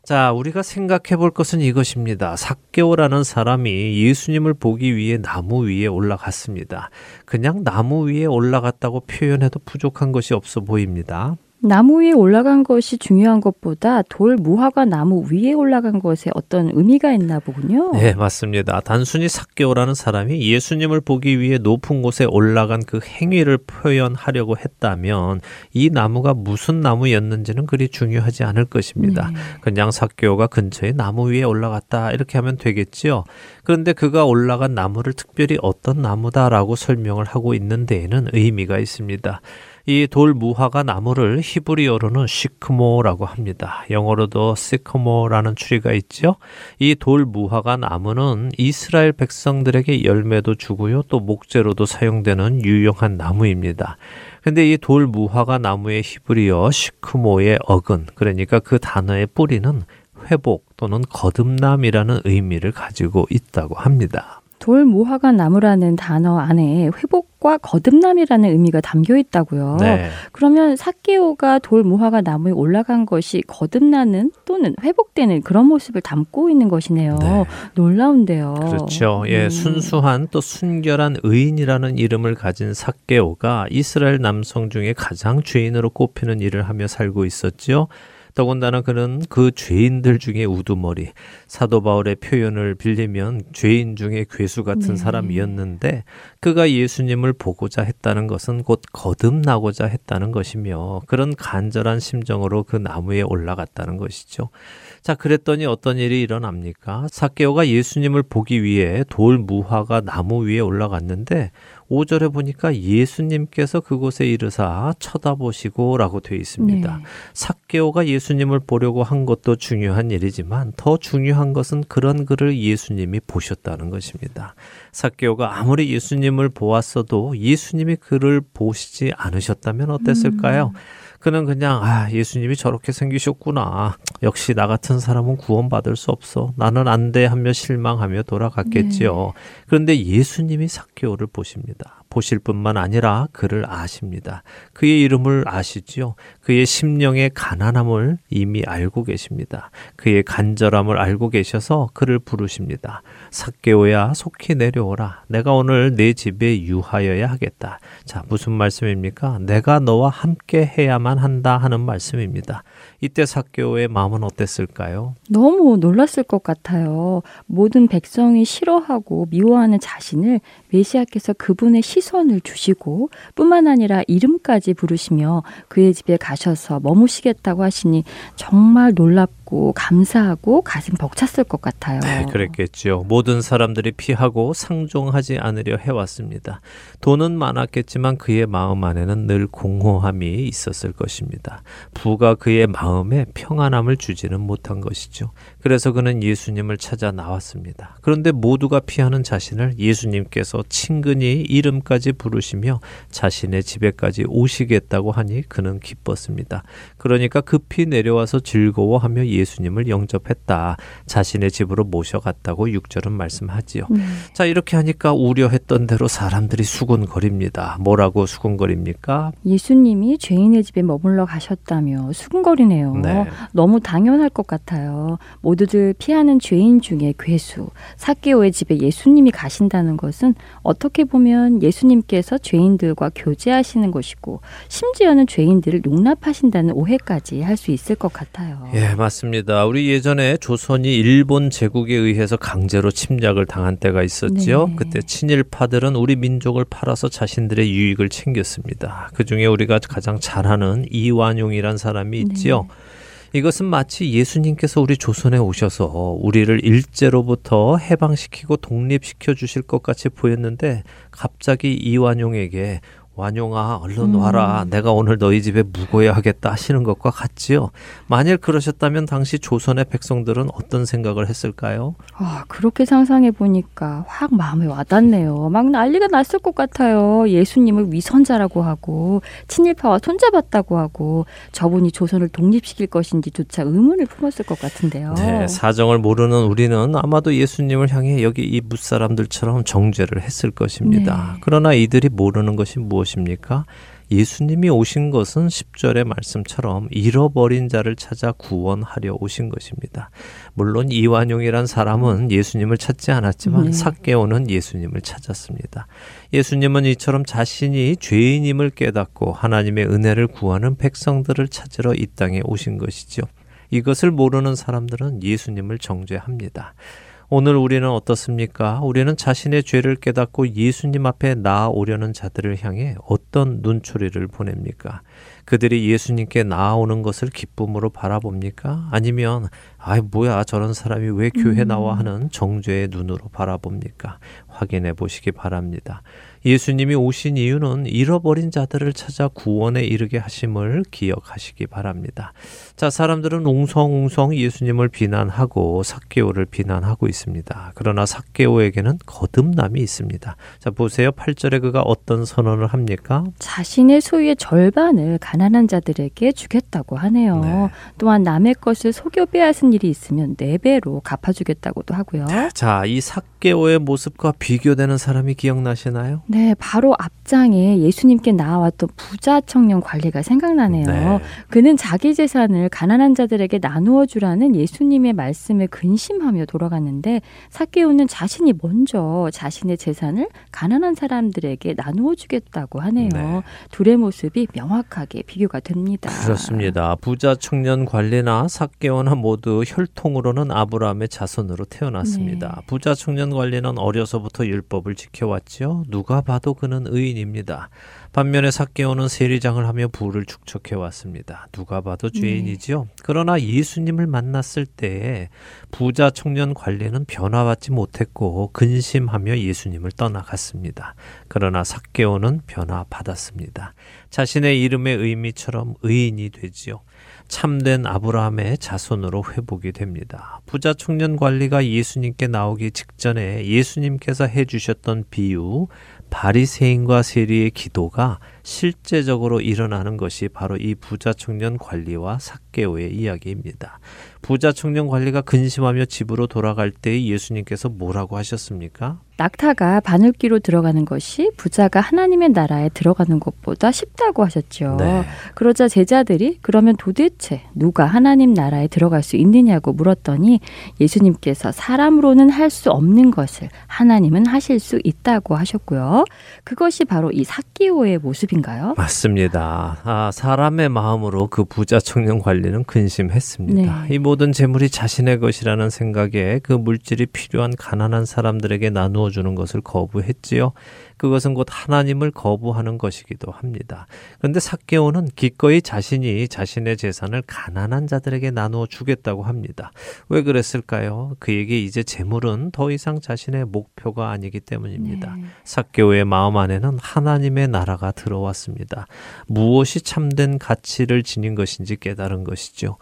자, 우리가 생각해 볼 것은 이것입니다. 삭개오라는 사람이 예수님을 보기 위해 나무 위에 올라갔습니다. 그냥 나무 위에 올라갔다고 표현해도 부족한 것이 없어 보입니다. 나무 위에 올라간 것이 중요한 것보다 돌 무화과 나무 위에 올라간 것에 어떤 의미가 있나 보군요. 네, 맞습니다. 단순히 삭개오라는 사람이 예수님을 보기 위해 높은 곳에 올라간 그 행위를 표현하려고 했다면 이 나무가 무슨 나무였는지는 그리 중요하지 않을 것입니다. 네. 그냥 삭개오가 근처에 나무 위에 올라갔다 이렇게 하면 되겠지요. 그런데 그가 올라간 나무를 특별히 어떤 나무다라고 설명을 하고 있는 데에는 의미가 있습니다. 이 돌 무화과 나무를 히브리어로는 시크모라고 합니다. 영어로도 시크모라는 추리가 있죠. 이 돌 무화과 나무는 이스라엘 백성들에게 열매도 주고요. 또 목재로도 사용되는 유용한 나무입니다. 근데 이 돌 무화과 나무의 히브리어 시크모의 어근, 그러니까 그 단어의 뿌리는 회복 또는 거듭남이라는 의미를 가지고 있다고 합니다. 돌무화과 나무라는 단어 안에 회복과 거듭남이라는 의미가 담겨 있다고요. 네. 그러면 사케오가 돌무화과 나무에 올라간 것이 거듭나는 또는 회복되는 그런 모습을 담고 있는 것이네요. 네. 놀라운데요. 그렇죠. 예, 음. 순수한 또 순결한 의인이라는 이름을 가진 사케오가 이스라엘 남성 중에 가장 죄인으로 꼽히는 일을 하며 살고 있었지요. 더군다나 그는 그 죄인들 중에 우두머리 사도 바울의 표현을 빌리면 죄인 중에 괴수 같은 네. 사람이었는데 그가 예수님을 보고자 했다는 것은 곧 거듭나고자 했다는 것이며 그런 간절한 심정으로 그 나무에 올라갔다는 것이죠. 자, 그랬더니 어떤 일이 일어납니까? 사케오가 예수님을 보기 위해 돌 무화과 나무 위에 올라갔는데 5절에 보니까 예수님께서 그곳에 이르사 쳐다보시고라고 되어 있습니다. 네. 삭개오가 예수님을 보려고 한 것도 중요한 일이지만 더 중요한 것은 그런 그를 예수님이 보셨다는 것입니다. 삭개오가 아무리 예수님을 보았어도 예수님이 그를 보시지 않으셨다면 어땠을까요? 음. 그는 그냥 아 예수님이 저렇게 생기셨구나. 역시 나 같은 사람은 구원받을 수 없어. 나는 안 돼 하며 실망하며 돌아갔겠지요. 네. 그런데 예수님이 삭개오를 보십니다. 보실 뿐만 아니라 그를 아십니다. 그의 이름을 아시지요. 그의 심령의 가난함을 이미 알고 계십니다. 그의 간절함을 알고 계셔서 그를 부르십니다. 삭개오야 속히 내려오라. 내가 오늘 내 집에 유하여야 하겠다. 자, 무슨 말씀입니까? 내가 너와 함께 해야만 한다 하는 말씀입니다. 이때 삭개오의 마음은 어땠을까요? 너무 놀랐을 것 같아요. 모든 백성이 싫어하고 미워하는 자신을 메시아께서 그분의 시선을 주시고 뿐만 아니라 이름까지 부르시며 그의 집에 가셔서 머무시겠다고 하시니 정말 놀랍고 감사하고 가슴 벅찼을 것 같아요. 네, 그랬겠죠. 모든 사람들이 피하고 상종하지 않으려 해왔습니다. 돈은 많았겠지만 그의 마음 안에는 늘 공허함이 있었을 것입니다. 부가 그의 마음에 평안함을 주지는 못한 것이죠. 그래서 그는 예수님을 찾아 나왔습니다. 그런데 모두가 피하는 자신을 예수님께서 친근히 이름까지 부르시며 자신의 집에까지 오시겠다고 하니 그는 기뻤습니다. 그러니까 급히 내려와서 즐거워하며 예수님을 영접했다. 자신의 집으로 모셔갔다고 6절은 말씀하지요. 네. 자, 이렇게 하니까 우려했던 대로 사람들이 수군거립니다. 뭐라고 수군거립니까? 예수님이 죄인의 집에 머물러 가셨다며 수군거리네요. 네. 너무 당연할 것 같아요. 모두들 피하는 죄인 중에 괴수, 사케오의 집에 예수님이 가신다는 것은 어떻게 보면 예수님께서 죄인들과 교제하시는 것이고 심지어는 죄인들을 용납하신다는 오해까지 할 수 있을 것 같아요. 예, 맞습니다. 우리 예전에 조선이 일본 제국에 의해서 강제로 침략을 당한 때가 있었지요. 네. 그때 친일파들은 우리 민족을 팔아서 자신들의 유익을 챙겼습니다. 그 중에 우리가 가장 잘 아는 이완용이란 사람이 있지요. 이것은 마치 예수님께서 우리 조선에 오셔서 우리를 일제로부터 해방시키고 독립시켜 주실 것 같이 보였는데 갑자기 이완용에게 완용아 얼른 와라 내가 오늘 너희 집에 묵어야 하겠다 하시는 것과 같지요. 만일 그러셨다면 당시 조선의 백성들은 어떤 생각을 했을까요? 아, 그렇게 상상해 보니까 확 마음에 와닿네요. 막 난리가 났을 것 같아요. 예수님을 위선자라고 하고 친일파와 손잡았다고 하고 저분이 조선을 독립시킬 것인지조차 의문을 품었을 것 같은데요. 네, 사정을 모르는 우리는 아마도 예수님을 향해 여기 이 무사람들처럼 정죄를 했을 것입니다. 네. 그러나 이들이 모르는 것이 무엇 입니까? 예수님이 오신 것은 10절의 말씀처럼 잃어버린 자를 찾아 구원하려 오신 것입니다. 물론 이완용이란 사람은 예수님을 찾지 않았지만 네. 삭개오는 예수님을 찾았습니다. 예수님은 이처럼 자신이 죄인임을 깨닫고 하나님의 은혜를 구하는 백성들을 찾으러 이 땅에 오신 것이죠. 이것을 모르는 사람들은 예수님을 정죄합니다. 오늘 우리는 어떻습니까? 우리는 자신의 죄를 깨닫고 예수님 앞에 나아오려는 자들을 향해 어떤 눈초리를 보냅니까? 그들이 예수님께 나아오는 것을 기쁨으로 바라봅니까? 아니면 아이 뭐야 저런 사람이 왜 교회 나와 하는 정죄의 눈으로 바라봅니까? 확인해 보시기 바랍니다. 예수님이 오신 이유는 잃어버린 자들을 찾아 구원에 이르게 하심을 기억하시기 바랍니다. 자, 사람들은 웅성웅성 예수님을 비난하고 삭개오를 비난하고 있습니다. 그러나 삭개오에게는 거듭남이 있습니다. 자, 보세요. 8절에 그가 어떤 선언을 합니까? 자신의 소유의 절반을 가난한 자들에게 주겠다고 하네요. 네. 또한 남의 것을 속여 빼앗은 일이 있으면 네 배로 갚아주겠다고도 하고요. 자, 이 삭개오의 모습과 비교되는 사람이 기억나시나요? 네, 바로 앞장에 예수님께 나와왔던 부자 청년 관리가 생각나네요. 네. 그는 자기 재산을 가난한 자들에게 나누어 주라는 예수님의 말씀에 근심하며 돌아갔는데 사케오는 자신이 먼저 자신의 재산을 가난한 사람들에게 나누어 주겠다고 하네요. 네. 둘의 모습이 명확하게 비교가 됩니다. 그렇습니다. 부자 청년 관리나 삭개오나 모두 혈통으로는 아브라함의 자손으로 태어났습니다. 네. 부자 청년 관리는 어려서부터 율법을 지켜왔지요. 누가 봐도 그는 의인입니다. 반면에 삭개오는 세리장을 하며 부를 축적해 왔습니다. 누가 봐도 죄인이지요. 그러나 예수님을 만났을 때에 부자 청년 관리는 변화받지 못했고 근심하며 예수님을 떠나갔습니다. 그러나 삭개오는 변화받았습니다. 자신의 이름의 의미처럼 의인이 되지요. 참된 아브라함의 자손으로 회복이 됩니다. 부자 청년 관리가 예수님께 나오기 직전에 예수님께서 해주셨던 비유, 바리새인과 세리의 기도가 실제적으로 일어나는 것이 바로 이 부자 청년 관리와 삭개오의 이야기입니다. 부자 청년 관리가 근심하며 집으로 돌아갈 때 예수님께서 뭐라고 하셨습니까? 낙타가 바늘귀로 들어가는 것이 부자가 하나님의 나라에 들어가는 것보다 쉽다고 하셨죠. 네. 그러자 제자들이 그러면 도대체 누가 하나님 나라에 들어갈 수 있느냐고 물었더니 예수님께서 사람으로는 할 수 없는 것을 하나님은 하실 수 있다고 하셨고요. 그것이 바로 이 사기오의 모습인가요? 맞습니다. 아, 사람의 마음으로 그 부자 청년 관리는 근심했습니다. 네. 이 모든 재물이 자신의 것이라는 생각에 그 물질이 필요한 가난한 사람들에게 나누어 주는 것을 거부했지요. 그것은 곧 하나님을 거부하는 것이기도 합니다. 그런데 삭개오는 기꺼이 자신이 자신의 재산을 가난한 자들에게 나누어 주겠다고 합니다. 왜 그랬을까요? 그에게 이제 재물은 더 이상 자신의 목표가 아니기 때문입니다. 네. 삭개오의 마음 안에는 하나님의 나라가 들어왔습니다. 무엇이 참된 가치를 지닌 것인지 깨달은 것이죠.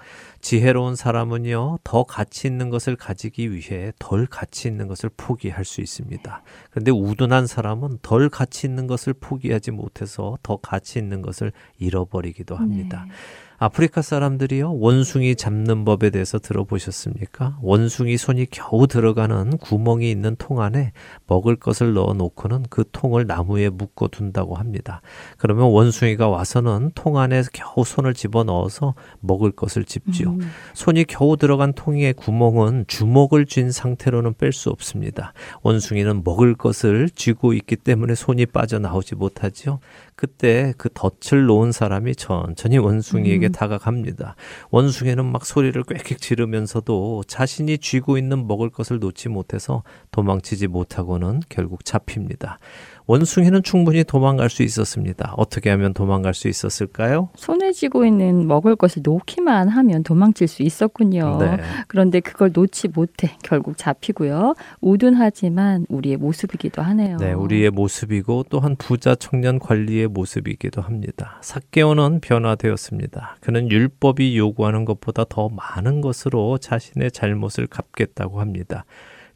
지혜로운 사람은요, 더 가치 있는 것을 가지기 위해 덜 가치 있는 것을 포기할 수 있습니다. 그런데 우둔한 사람은 덜 가치 있는 것을 포기하지 못해서 더 가치 있는 것을 잃어버리기도 합니다. 네. 아프리카 사람들이요, 원숭이 잡는 법에 대해서 들어보셨습니까? 원숭이 손이 겨우 들어가는 구멍이 있는 통 안에 먹을 것을 넣어 놓고는 그 통을 나무에 묶어 둔다고 합니다. 그러면 원숭이가 와서는 통 안에 겨우 손을 집어 넣어서 먹을 것을 집지요. 음. 손이 겨우 들어간 통의 구멍은 주먹을 쥔 상태로는 뺄 수 없습니다. 원숭이는 먹을 것을 쥐고 있기 때문에 손이 빠져나오지 못하지요. 그때 그 덫을 놓은 사람이 천천히 원숭이에게 음. 다가갑니다. 원숭이는 막 소리를 꽥꽥 지르면서도 자신이 쥐고 있는 먹을 것을 놓지 못해서 도망치지 못하고는 결국 잡힙니다. 원숭이는 충분히 도망갈 수 있었습니다. 어떻게 하면 도망갈 수 있었을까요? 손에 쥐고 있는 먹을 것을 놓기만 하면 도망칠 수 있었군요. 네. 그런데 그걸 놓지 못해 결국 잡히고요. 우둔하지만 우리의 모습이기도 하네요. 네, 우리의 모습이고 또한 부자 청년 관리의 모습이기도 합니다. 사개오는 변화되었습니다. 그는 율법이 요구하는 것보다 더 많은 것으로 자신의 잘못을 갚겠다고 합니다.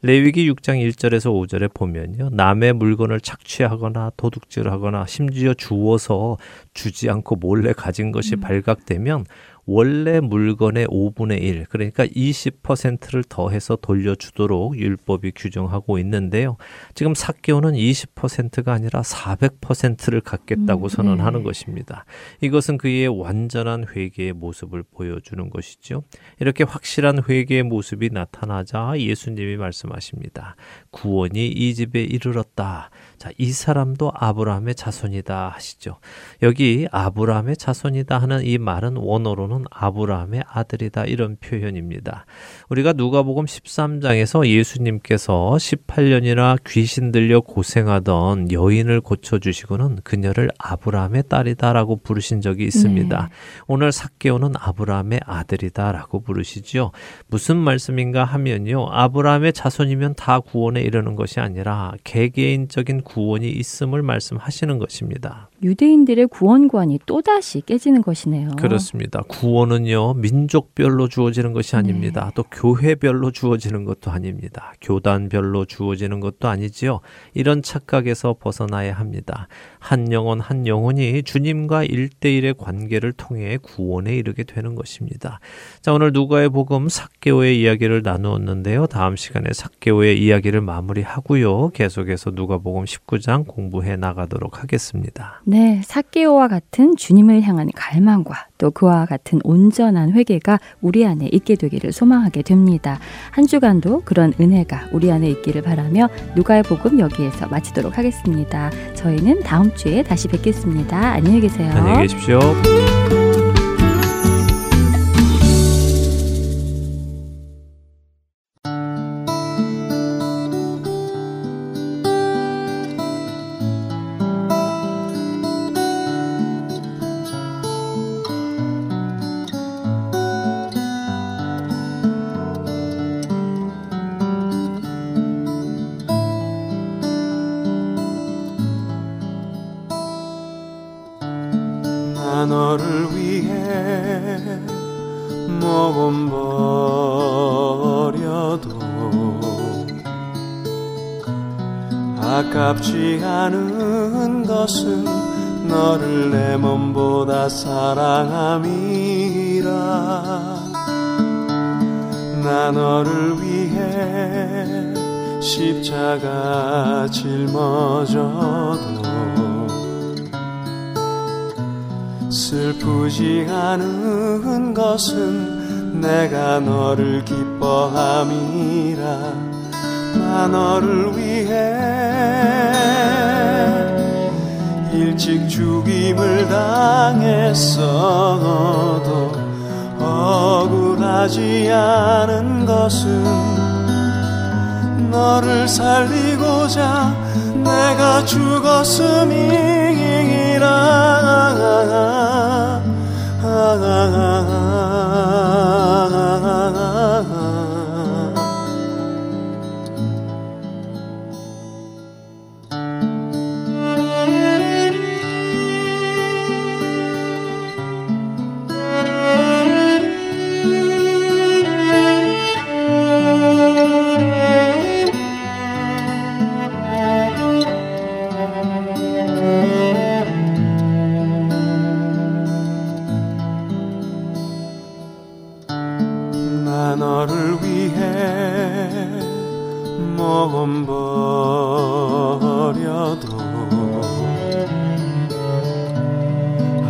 레위기 6장 1절에서 5절에 보면요. 남의 물건을 착취하거나 도둑질하거나 심지어 주워서 주지 않고 몰래 가진 것이 음. 발각되면 원래 물건의 5분의 1, 그러니까 20%를 더해서 돌려주도록 율법이 규정하고 있는데요. 지금 사개오는 20%가 아니라 400%를 갖겠다고 음, 선언하는 네. 것입니다. 이것은 그의 완전한 회개의 모습을 보여주는 것이죠. 이렇게 확실한 회개의 모습이 나타나자 예수님이 말씀하십니다. 구원이 이 집에 이르렀다. 자, 이 사람도 아브라함의 자손이다 하시죠. 여기 아브라함의 자손이다 하는 이 말은 원어로는 아브라함의 아들이다 이런 표현입니다. 우리가 누가복음 13장에서 예수님께서 18년이나 귀신 들려 고생하던 여인을 고쳐 주시고는 그녀를 아브라함의 딸이다라고 부르신 적이 있습니다. 네. 오늘 삭개오는 아브라함의 아들이다라고 부르시지요. 무슨 말씀인가 하면요. 아브라함의 자손이면 다 구원에 이르는 것이 아니라 개개인적인 구원이 있음을 말씀하시는 것입니다. 유대인들의 구원관이 또다시 깨지는 것이네요. 그렇습니다. 구원은요, 민족별로 주어지는 것이 아닙니다. 네. 또 교회별로 주어지는 것도 아닙니다. 교단별로 주어지는 것도 아니지요. 이런 착각에서 벗어나야 합니다. 한 영혼 한 영혼이 주님과 일대일의 관계를 통해 구원에 이르게 되는 것입니다. 자, 오늘 누가의 복음 삭개오의 이야기를 나누었는데요. 다음 시간에 삭개오의 이야기를 마무리하고요. 계속해서 누가복음 19장 공부해 나가도록 하겠습니다. 네, 사개오와 같은 주님을 향한 갈망과 또 그와 같은 온전한 회개가 우리 안에 있게 되기를 소망하게 됩니다. 한 주간도 그런 은혜가 우리 안에 있기를 바라며 누가의 복음 여기에서 마치도록 하겠습니다. 저희는 다음 주에 다시 뵙겠습니다. 안녕히 계세요. 안녕히 계십시오. 너를 위해 몸 버려도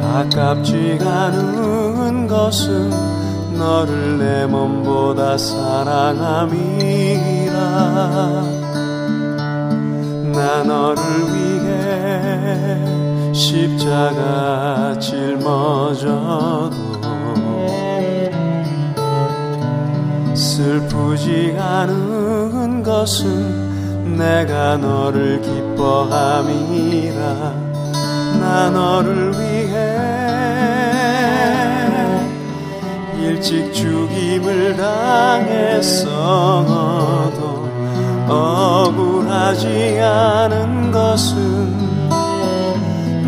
아깝지 않은 것은 너를 내 몸보다 사랑함이라. 나 너를 위해 십자가 짊어져도 슬프지 않은 것은 내가 너를 기뻐함이라. 나 너를 위해 일찍 죽임을 당했어도 억울하지 않은 것은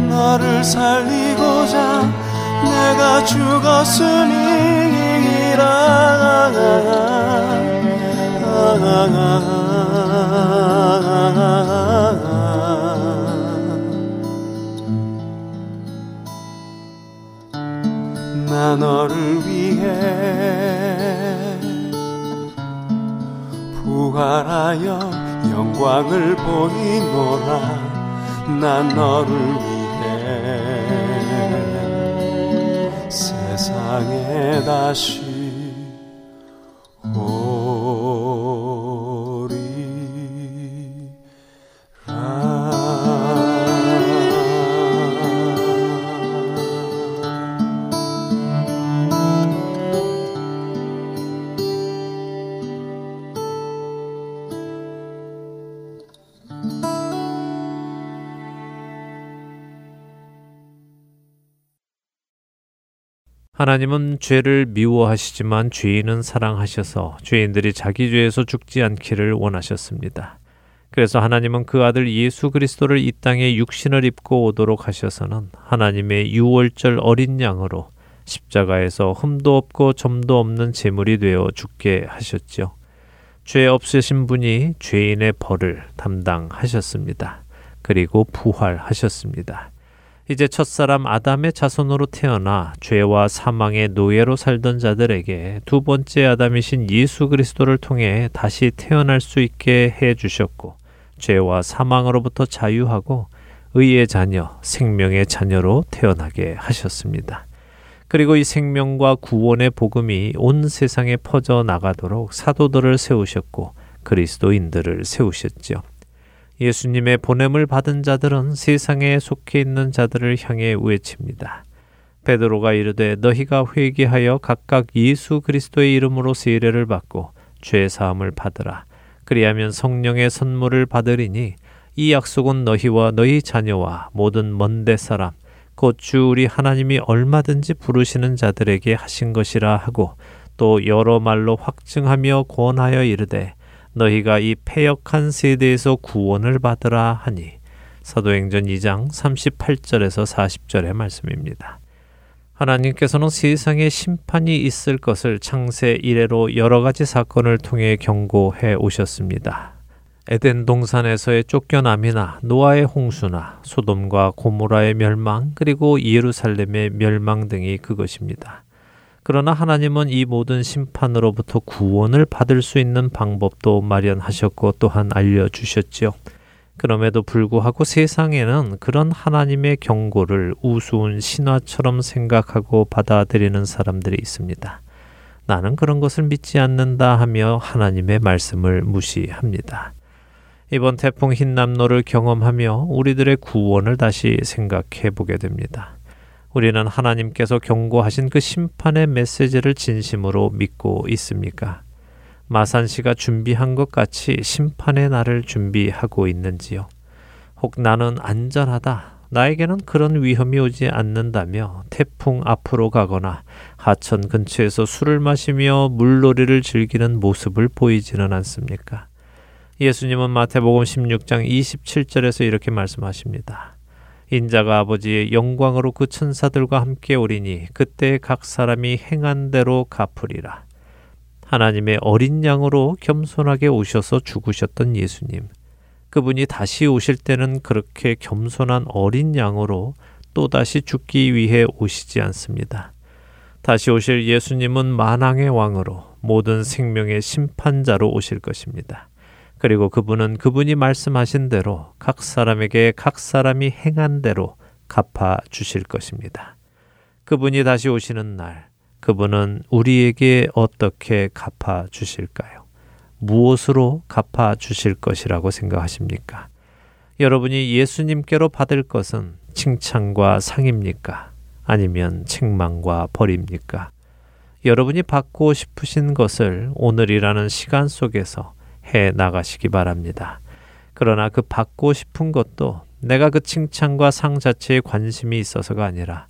너를 살리고자 내가 죽었으니라 나 너를 위해 부활하여 영광을 보이노라. 난 너를 위해 세상에 다시 하나님은 죄를 미워하시지만 죄인은 사랑하셔서 죄인들이 자기 죄에서 죽지 않기를 원하셨습니다. 그래서 하나님은 그 아들 예수 그리스도를 이 땅에 육신을 입고 오도록 하셔서는 하나님의 유월절 어린 양으로 십자가에서 흠도 없고 점도 없는 제물이 되어 죽게 하셨지요. 죄 없으신 분이 죄인의 벌을 담당하셨습니다. 그리고 부활하셨습니다. 이제 첫사람 아담의 자손으로 태어나 죄와 사망의 노예로 살던 자들에게 두 번째 아담이신 예수 그리스도를 통해 다시 태어날 수 있게 해 주셨고 죄와 사망으로부터 자유하고 의의 자녀, 생명의 자녀로 태어나게 하셨습니다. 그리고 이 생명과 구원의 복음이 온 세상에 퍼져 나가도록 사도들을 세우셨고 그리스도인들을 세우셨지요. 예수님의 보냄을 받은 자들은 세상에 속해 있는 자들을 향해 외칩니다. 베드로가 이르되 너희가 회개하여 각각 예수 그리스도의 이름으로 세례를 받고 죄 사함을 받으라. 그리하면 성령의 선물을 받으리니 이 약속은 너희와 너희 자녀와 모든 먼데 사람 곧 주 우리 하나님이 얼마든지 부르시는 자들에게 하신 것이라 하고 또 여러 말로 확증하며 권하여 이르되 너희가 이 패역한 세대에서 구원을 받으라 하니 사도행전 2장 38절에서 40절의 말씀입니다. 하나님께서는 세상에 심판이 있을 것을 창세 이래로 여러 가지 사건을 통해 경고해 오셨습니다. 에덴 동산에서의 쫓겨남이나 노아의 홍수나 소돔과 고모라의 멸망 그리고 예루살렘의 멸망 등이 그것입니다. 그러나 하나님은 이 모든 심판으로부터 구원을 받을 수 있는 방법도 마련하셨고 또한 알려주셨지요. 그럼에도 불구하고 세상에는 그런 하나님의 경고를 우스운 신화처럼 생각하고 받아들이는 사람들이 있습니다. 나는 그런 것을 믿지 않는다 하며 하나님의 말씀을 무시합니다. 이번 태풍 흰남노를 경험하며 우리들의 구원을 다시 생각해 보게 됩니다. 우리는 하나님께서 경고하신 그 심판의 메시지를 진심으로 믿고 있습니까? 마산 씨가 준비한 것 같이 심판의 날을 준비하고 있는지요? 혹 나는 안전하다. 나에게는 그런 위험이 오지 않는다며 태풍 앞으로 가거나 하천 근처에서 술을 마시며 물놀이를 즐기는 모습을 보이지는 않습니까? 예수님은 마태복음 16장 27절에서 이렇게 말씀하십니다. 인자가 아버지의 영광으로 그 천사들과 함께 오리니 그때 각 사람이 행한 대로 갚으리라. 하나님의 어린 양으로 겸손하게 오셔서 죽으셨던 예수님. 그분이 다시 오실 때는 그렇게 겸손한 어린 양으로 또다시 죽기 위해 오시지 않습니다. 다시 오실 예수님은 만왕의 왕으로 모든 생명의 심판자로 오실 것입니다. 그리고 그분은 그분이 말씀하신 대로 각 사람에게 각 사람이 행한 대로 갚아 주실 것입니다. 그분이 다시 오시는 날, 그분은 우리에게 어떻게 갚아 주실까요? 무엇으로 갚아 주실 것이라고 생각하십니까? 여러분이 예수님께로 받을 것은 칭찬과 상입니까? 아니면 책망과 벌입니까? 여러분이 받고 싶으신 것을 오늘이라는 시간 속에서 해 나가시기 바랍니다. 그러나 그 받고 싶은 것도 내가 그 칭찬과 상 자체에 관심이 있어서가 아니라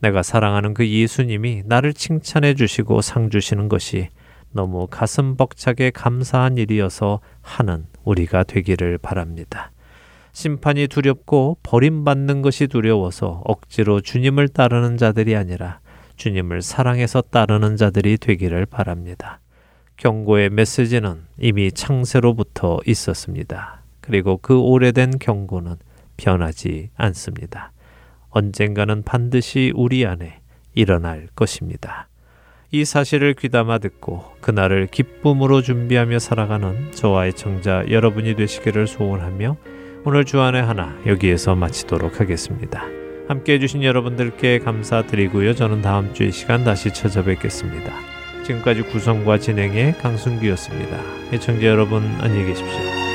내가 사랑하는 그 예수님이 나를 칭찬해 주시고 상 주시는 것이 너무 가슴 벅차게 감사한 일이어서 하는 우리가 되기를 바랍니다. 심판이 두렵고 버림받는 것이 두려워서 억지로 주님을 따르는 자들이 아니라 주님을 사랑해서 따르는 자들이 되기를 바랍니다. 경고의 메시지는 이미 창세로부터 있었습니다. 그리고 그 오래된 경고는 변하지 않습니다. 언젠가는 반드시 우리 안에 일어날 것입니다. 이 사실을 귀담아 듣고 그날을 기쁨으로 준비하며 살아가는 저와의 청자 여러분이 되시기를 소원하며 오늘 주안의 하나 여기에서 마치도록 하겠습니다. 함께 해주신 여러분들께 감사드리고요. 저는 다음 주이 시간 다시 찾아뵙겠습니다. 지금까지 구성과 진행의 강순기였습니다. 애청자 여러분 안녕히 계십시오.